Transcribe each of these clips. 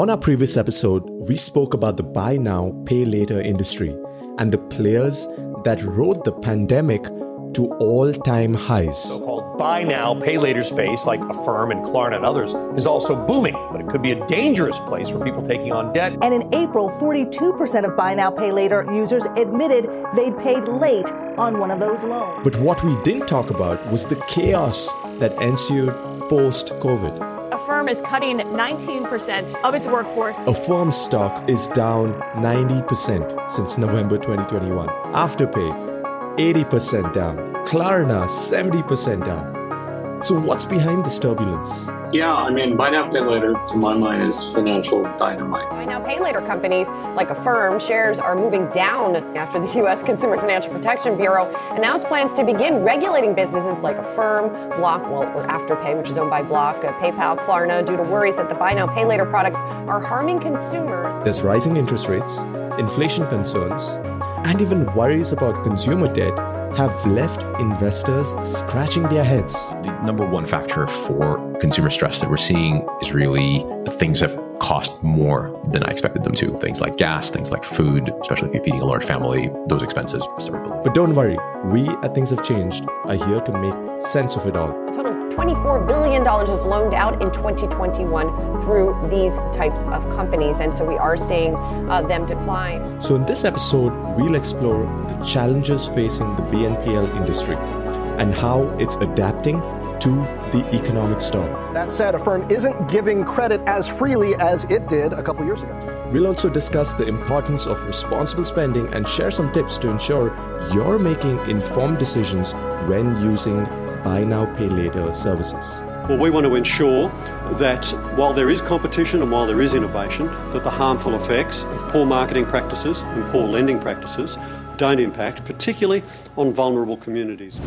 On our previous episode, we spoke about the buy now, pay later industry and the players that rode the pandemic to all time highs. So called buy now, pay later space like Affirm and Klarna and others is also booming, but it could be a dangerous place for people taking on debt. And in April, 42% of buy now, pay later users admitted they'd paid late on one of those loans. But what we didn't talk about was the chaos that ensued post COVID. Affirm is cutting 19% of its workforce. A firm's stock is down 90% since November 2021. Afterpay 80% down. Klarna 70% down. So, what's behind this turbulence? Yeah, I mean, buy now, pay later, to my mind, is financial dynamite. Buy now, pay later companies like Affirm shares are moving down after the U.S. Consumer Financial Protection Bureau announced plans to begin regulating businesses like Affirm, Block, well, or Afterpay, which is owned by Block, uh, PayPal, Klarna, due to worries that the buy now, pay later products are harming consumers. There's rising interest rates, inflation concerns, and even worries about consumer debt have left investors scratching their heads. The number one factor for consumer stress that we're seeing is really things have cost more than I expected them to. Things like gas, things like food, especially if you're feeding a large family, those expenses start. But don't worry, we at Things Have Changed are here to make sense of it all. A total of $24 billion was loaned out in 2021 through these types of companies. And so we are seeing uh, them decline. So, in this episode, we'll explore the challenges facing the BNPL industry and how it's adapting to the economic storm. That said, Affirm isn't giving credit as freely as it did a couple years ago. We'll also discuss the importance of responsible spending and share some tips to ensure you're making informed decisions when using buy now, pay later services. Well, we want to ensure that while there is competition and while there is innovation, that the harmful effects of poor marketing practices and poor lending practices don't impact, particularly on vulnerable communities.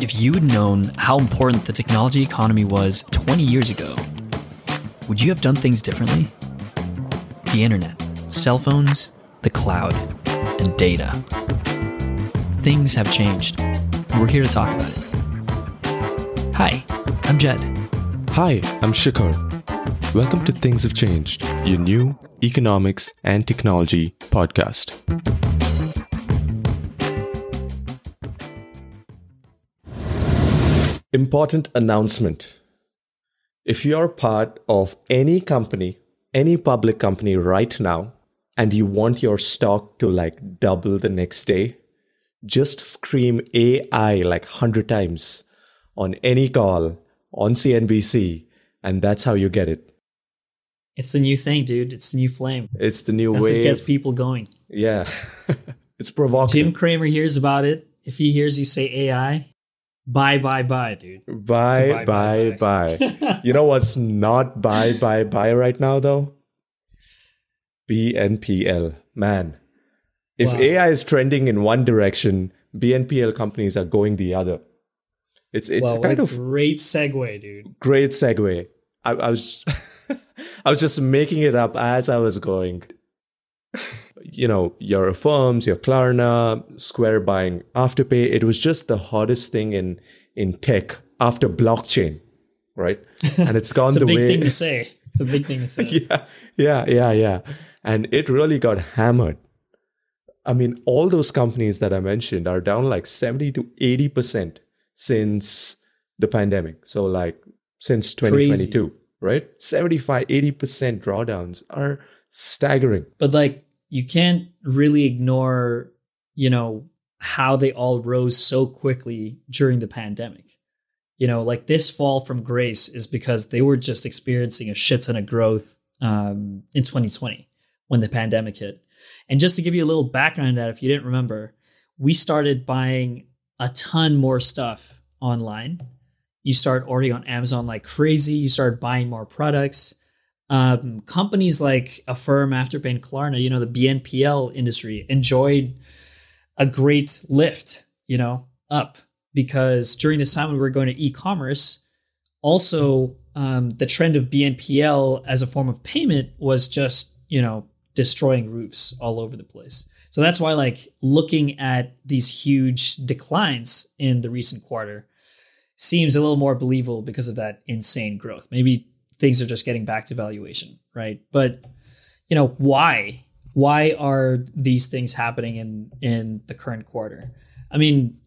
If you'd known how important the technology economy was 20 years ago, would you have done things differently? The internet, cell phones, the cloud, and data. Things have changed. We're here to talk about it. Hi, I'm Jed. Hi, I'm Shikhar. Welcome to Things Have Changed, your new economics and technology podcast. Important announcement. If you're part of any company, any public company right now, and you want your stock to like double the next day, just scream AI like 100 times on any call on CNBC, and that's how you get it. It's the new thing, dude. It's the new flame. It's the new That's wave. what gets people going. Yeah. it's provocative. Jim Cramer hears about it. If he hears you say AI, bye, bye, bye, dude. Bye, a bye, bye, bye. you know what's not bye, bye, bye right now, though? BNPL. Man, if Wow. AI is trending in one direction, BNPL companies are going the other. It's it's well, a kind of great segue, dude. great segue. I, I was I was just making it up as I was going. you know, your Affirms, your Klarna, Square buying Afterpay. It was just the hottest thing in in tech after blockchain, right? And it's gone It's a the big way. thing to say. It's a big thing to say. yeah, yeah, yeah, yeah. And it really got hammered. I mean, all those companies that I mentioned are down like 70 to 80% since the pandemic. So, like, since 2022, right? 75, 80% drawdowns are staggering. But like, you can't really ignore, you know, how they all rose so quickly during the pandemic. You know, like this fall from grace is because they were just experiencing a shit ton of growth um, in 2020 when the pandemic hit. And just to give you a little background on that, if you didn't remember, we started buying a ton more stuff online. You start ordering on Amazon like crazy. You start buying more products. Um, companies like Affirm, Afterpay, and Klarna, you know, the BNPL industry enjoyed a great lift, you know, up because during this time when we were going to e-commerce, also um, the trend of BNPL as a form of payment was just, you know, destroying roofs all over the place. So that's why, like, looking at these huge declines in the recent quarter seems a little more believable because of that insane growth. Maybe things are just getting back to valuation, right? But you know, why? Why are these things happening in in the current quarter? I mean,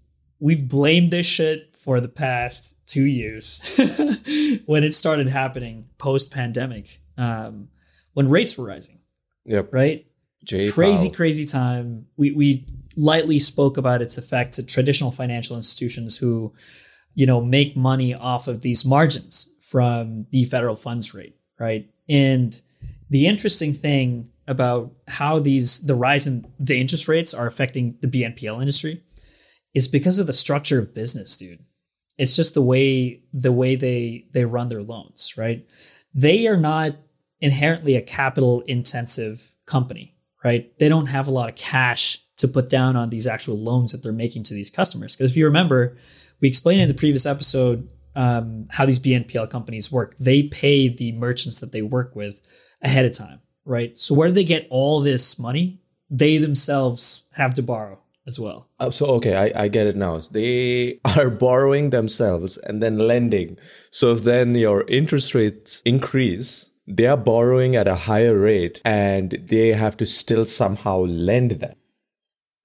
we've blamed this shit for the past two years when it started happening post pandemic, um, when rates were rising. Yep. Right. Jay crazy, Powell. crazy time. We we lightly spoke about its effects at traditional financial institutions who, you know, make money off of these margins from the federal funds rate, right? And the interesting thing about how these the rise in the interest rates are affecting the BNPL industry is because of the structure of business, dude. It's just the way the way they they run their loans, right? They are not inherently a capital intensive company, right? They don't have a lot of cash to put down on these actual loans that they're making to these customers. Because if you remember, we explained in the previous episode um, how these BNPL companies work. They pay the merchants that they work with ahead of time, right? So where do they get all this money? They themselves have to borrow as well. Oh, so okay, I, I get it now. They are borrowing themselves and then lending. So if then your interest rates increase, they are borrowing at a higher rate and they have to still somehow lend that.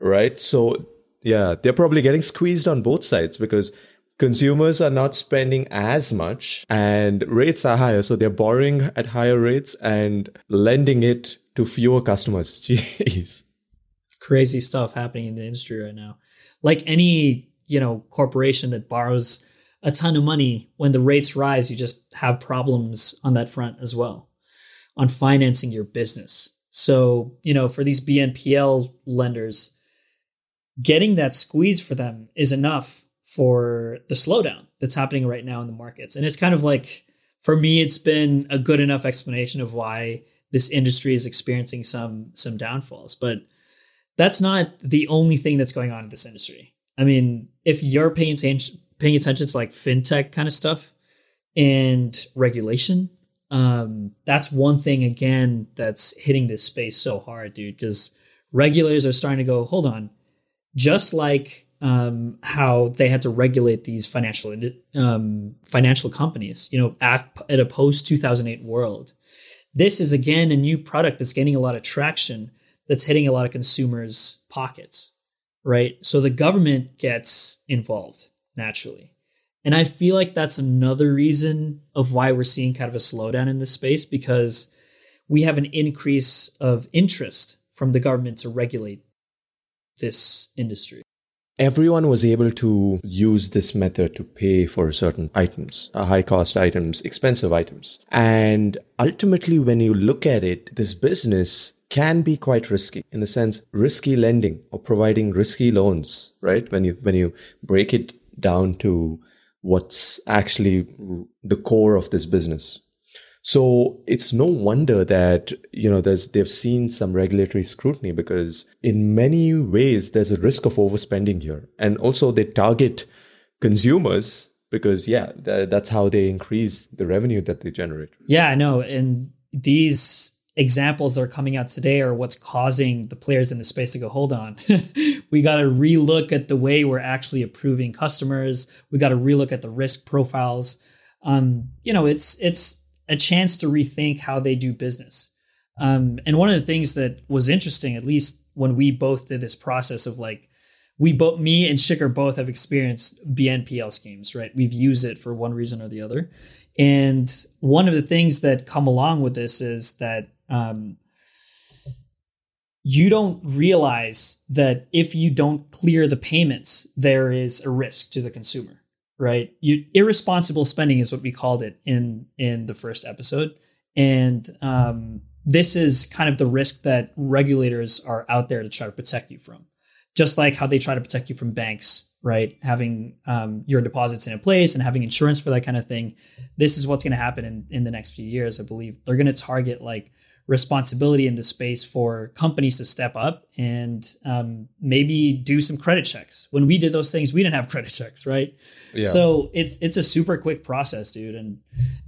Right? So yeah, they're probably getting squeezed on both sides because consumers are not spending as much and rates are higher. So they're borrowing at higher rates and lending it to fewer customers. Jeez crazy stuff happening in the industry right now. Like any, you know, corporation that borrows a ton of money, when the rates rise, you just have problems on that front as well on financing your business. So, you know, for these BNPL lenders, getting that squeeze for them is enough for the slowdown that's happening right now in the markets. And it's kind of like, for me, it's been a good enough explanation of why this industry is experiencing some some downfalls. But that's not the only thing that's going on in this industry. I mean, if you're paying attention, paying attention to like fintech kind of stuff and regulation, um, that's one thing again that's hitting this space so hard, dude. Because regulators are starting to go, hold on, just like um, how they had to regulate these financial um, financial companies, you know, at, a post 2008 world. This is again a new product that's gaining a lot of traction that's hitting a lot of consumers' pockets, right? So the government gets involved naturally. And I feel like that's another reason of why we're seeing kind of a slowdown in this space because we have an increase of interest from the government to regulate this industry. Everyone was able to use this method to pay for certain items, uh, high cost items, expensive items. And ultimately, when you look at it, this business can be quite risky in the sense risky lending or providing risky loans, right? When you, when you break it down to what's actually the core of this business. So it's no wonder that, you know, there's, they've seen some regulatory scrutiny because in many ways there's a risk of overspending here. And also they target consumers because yeah, that's how they increase the revenue that they generate. Yeah, I know. And these examples that are coming out today are what's causing the players in the space to go, hold on, we got to relook at the way we're actually approving customers. We got to relook at the risk profiles. Um, you know, it's it's a chance to rethink how they do business. Um, and one of the things that was interesting, at least when we both did this process of like, we both, me and Shikhar both have experienced BNPL schemes, right? We've used it for one reason or the other. And one of the things that come along with this is that um, you don't realize that if you don't clear the payments, there is a risk to the consumer, right? You irresponsible spending is what we called it in in the first episode, and um, this is kind of the risk that regulators are out there to try to protect you from, just like how they try to protect you from banks, right? Having um, your deposits in a place and having insurance for that kind of thing. This is what's going to happen in in the next few years, I believe. They're going to target like responsibility in this space for companies to step up and um, maybe do some credit checks. When we did those things, we didn't have credit checks, right? Yeah. So it's it's a super quick process, dude, and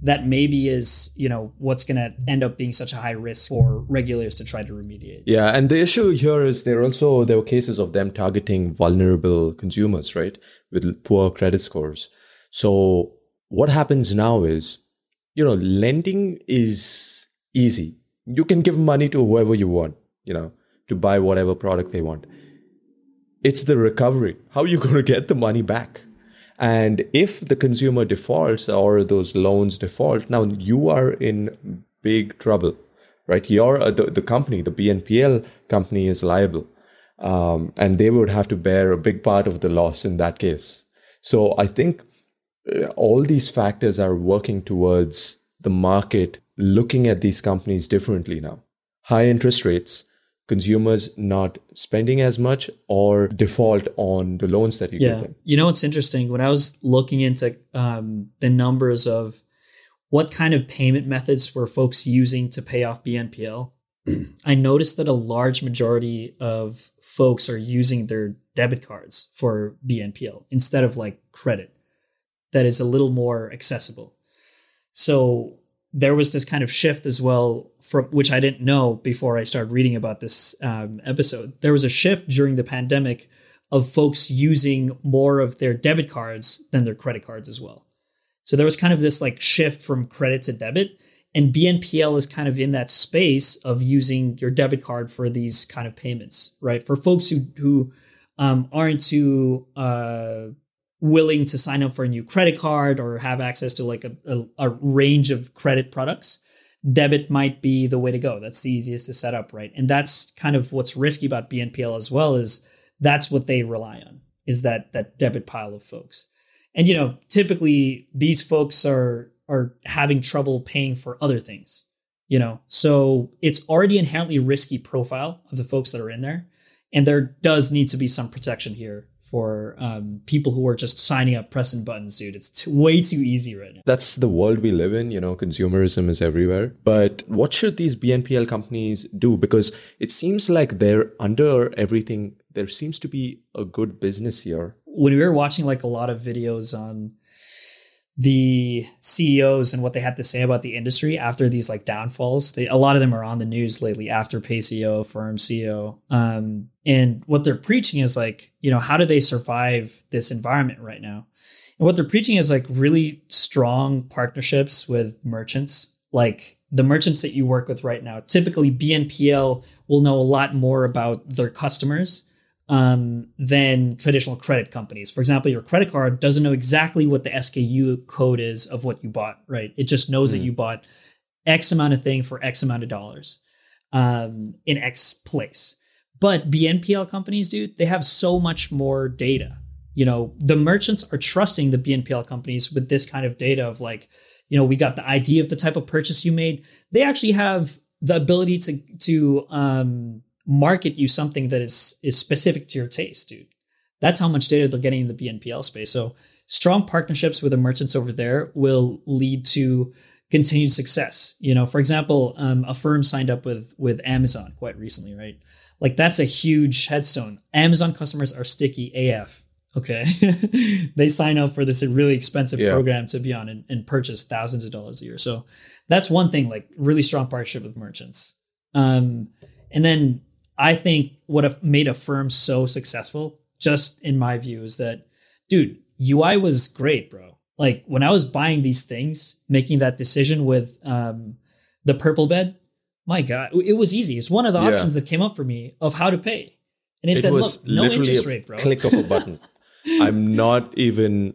that maybe is you know what's going to end up being such a high risk for regulators to try to remediate. Yeah, and the issue here is there also there were cases of them targeting vulnerable consumers, right, with poor credit scores. So what happens now is, you know, lending is easy. You can give money to whoever you want, you know, to buy whatever product they want. It's the recovery. How are you going to get the money back? And if the consumer defaults or those loans default, now you are in big trouble, right? You're uh, the, the company, the BNPL company is liable. Um, and they would have to bear a big part of the loss in that case. So I think uh, all these factors are working towards the market looking at these companies differently now. High interest rates, consumers not spending as much or default on the loans that you yeah. give them. You know what's interesting? When I was looking into um, the numbers of what kind of payment methods were folks using to pay off BNPL, I noticed that a large majority of folks are using their debit cards for BNPL instead of like credit. That is a little more accessible. So there was this kind of shift as well, from which I didn't know before I started reading about this um, episode. There was a shift during the pandemic of folks using more of their debit cards than their credit cards as well. So there was kind of this like shift from credit to debit, and BNPL is kind of in that space of using your debit card for these kind of payments, right? For folks who who um, aren't too uh, willing to sign up for a new credit card or have access to like a, a, a, range of credit products, debit might be the way to go. That's the easiest to set up, right? And that's kind of what's risky about BNPL as well is that's what they rely on is that that debit pile of folks. And you know, typically these folks are are having trouble paying for other things, you know. So it's already inherently risky profile of the folks that are in there. And there does need to be some protection here for um, people who are just signing up, pressing buttons, dude. It's t- way too easy right now. That's the world we live in. You know, consumerism is everywhere. But what should these BNPL companies do? Because it seems like they're under everything. There seems to be a good business here. When we were watching like a lot of videos on the CEOs and what they had to say about the industry after these like downfalls. They, a lot of them are on the news lately after PayCO, Affirm CEO. Um, and what they're preaching is like, you know, how do they survive this environment right now? And what they're preaching is like really strong partnerships with merchants, like the merchants that you work with right now. Typically, BNPL will know a lot more about their customers um, than traditional credit companies. For example, your credit card doesn't know exactly what the SKU code is of what you bought, right? It just knows mm. that hmm. you bought X amount of thing for X amount of dollars um, in X place. But BNPL companies, dude, they have so much more data. You know, the merchants are trusting the BNPL companies with this kind of data of like, you know, we got the ID of the type of purchase you made. They actually have the ability to to um, market you something that is is specific to your taste, dude. That's how much data they're getting in the BNPL space. So strong partnerships with the merchants over there will lead to continued success. You know, for example, um, firm signed up with with Amazon quite recently, right? Like that's a huge headstone. Amazon customers are sticky AF. Okay, they sign up for this really expensive yeah. program to be on and, and purchase thousands of dollars a year. So that's one thing. Like really strong partnership with merchants. Um, and then I think what have made Affirm so successful, just in my view, is that, dude, UI was great, bro. Like when I was buying these things, making that decision with um, the purple bed, my God, it was easy. It's one of the yeah. options that came up for me of how to pay. And it, it said, look, no interest rate, bro. Click of a button. I'm not even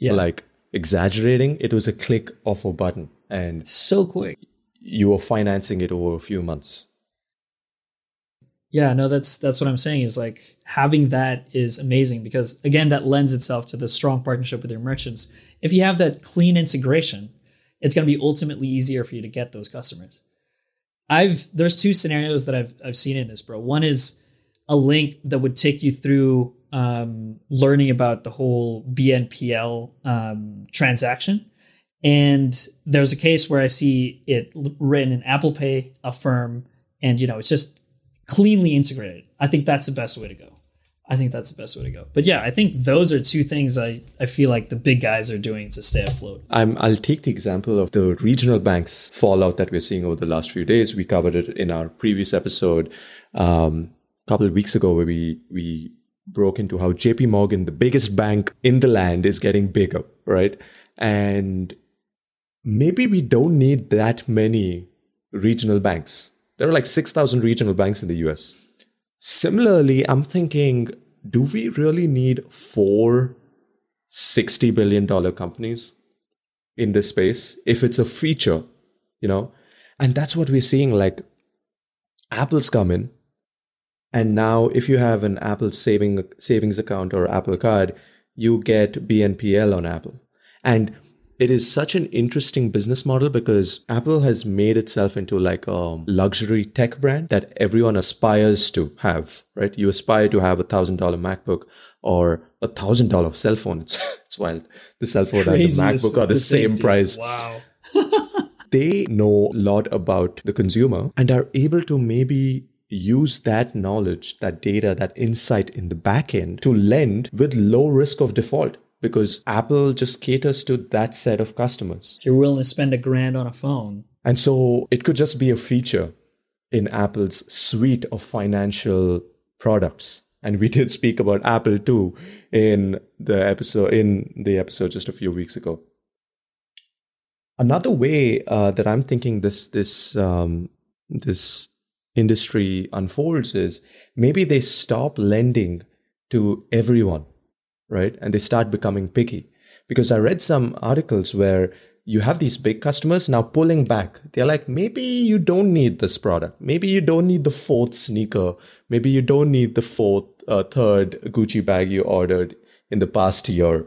yeah. like exaggerating. It was a click of a button. And so quick. You were financing it over a few months. Yeah, no, that's that's what I'm saying is like having that is amazing because again, that lends itself to the strong partnership with your merchants. If you have that clean integration, it's going to be ultimately easier for you to get those customers. I've there's two scenarios that I've I've seen in this, bro. One is a link that would take you through um, learning about the whole BNPL um, transaction. And there's a case where I see it written in Apple Pay, Affirm, and you know it's just cleanly integrated. I think that's the best way to go. I think that's the best way to go. But yeah, I think those are two things I, I feel like the big guys are doing to stay afloat. I'm, I'll take the example of the regional banks fallout that we're seeing over the last few days. We covered it in our previous episode um, a couple of weeks ago where we, we broke into how JP Morgan, the biggest bank in the land, is getting bigger, right? And maybe we don't need that many regional banks. There are like 6,000 regional banks in the US. Similarly, I'm thinking, do we really need four $60 billion companies in this space if it's a feature, you know? And that's what we're seeing. Like Apple's come in. And now if you have an Apple saving savings account or Apple card, you get BNPL on Apple. And it is such an interesting business model because Apple has made itself into like a luxury tech brand that everyone aspires to have, right? You aspire to have a thousand dollar MacBook or a thousand dollar cell phone. It's, it's wild. The cell phone Craziest and the MacBook are the, the same, same price. Wow. they know a lot about the consumer and are able to maybe use that knowledge, that data, that insight in the back end to lend with low risk of default because Apple just caters to that set of customers. If You're willing to spend a grand on a phone. And so it could just be a feature in Apple's suite of financial products. And we did speak about Apple too in the episode in the episode just a few weeks ago. Another way uh, that I'm thinking this this um, this industry unfolds is maybe they stop lending to everyone right? And they start becoming picky. Because I read some articles where you have these big customers now pulling back. They're like, maybe you don't need this product. Maybe you don't need the fourth sneaker. Maybe you don't need the fourth, uh, third Gucci bag you ordered in the past year,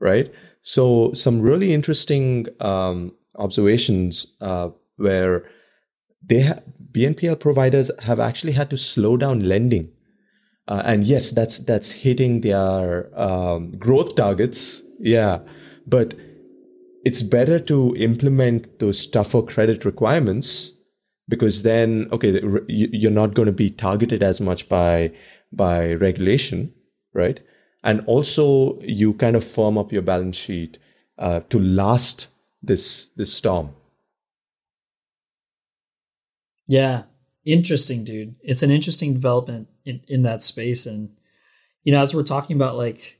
right? So some really interesting um, observations uh, where they ha- BNPL providers have actually had to slow down lending uh, and yes, that's that's hitting their um, growth targets. Yeah, but it's better to implement those tougher credit requirements because then okay, you're not going to be targeted as much by by regulation, right? And also, you kind of firm up your balance sheet uh, to last this this storm. Yeah, interesting, dude. It's an interesting development in, in that space. And, you know, as we're talking about like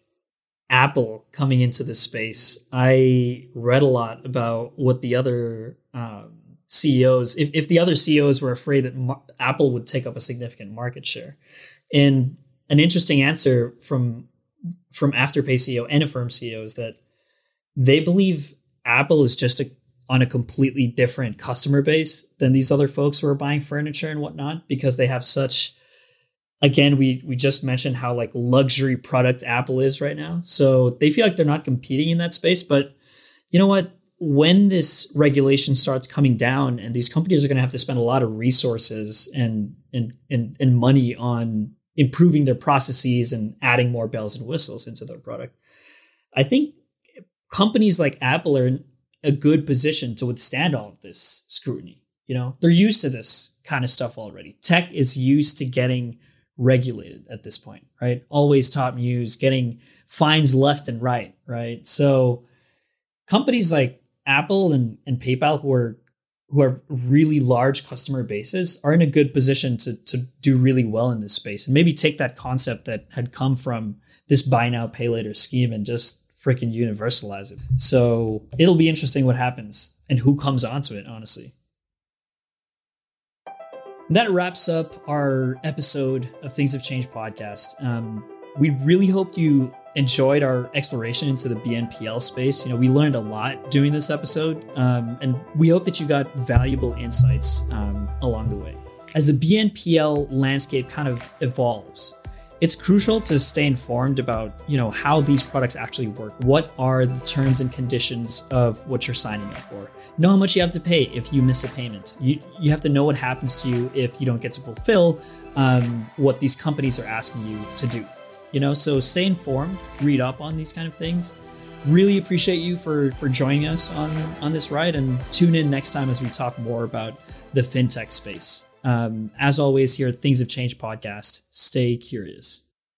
Apple coming into this space, I read a lot about what the other um, CEOs, if, if the other CEOs were afraid that Mar- Apple would take up a significant market share. And an interesting answer from from Afterpay CEO and Affirm CEO is that they believe Apple is just a on a completely different customer base than these other folks who are buying furniture and whatnot because they have such again we we just mentioned how like luxury product apple is right now. So they feel like they're not competing in that space but you know what? When this regulation starts coming down and these companies are going to have to spend a lot of resources and and and, and money on improving their processes and adding more bells and whistles into their product i think companies like apple are a good position to withstand all of this scrutiny. You know, they're used to this kind of stuff already. Tech is used to getting regulated at this point, right? Always top news, getting fines left and right, right? So companies like Apple and, and PayPal who are who are really large customer bases are in a good position to to do really well in this space and maybe take that concept that had come from this buy now pay later scheme and just freaking universalize it. So it'll be interesting what happens and who comes onto it, honestly. That wraps up our episode of Things Have Changed podcast. Um, we really hope you enjoyed our exploration into the BNPL space. You know, we learned a lot doing this episode, um, and we hope that you got valuable insights um, along the way. As the BNPL landscape kind of evolves, it's crucial to stay informed about you know how these products actually work. What are the terms and conditions of what you're signing up for? Know how much you have to pay if you miss a payment. You, you have to know what happens to you if you don't get to fulfill um, what these companies are asking you to do. You know so stay informed read up on these kind of things. Really appreciate you for for joining us on on this ride and tune in next time as we talk more about the fintech space um, as always, here Things Have Changed podcast. Stay curious.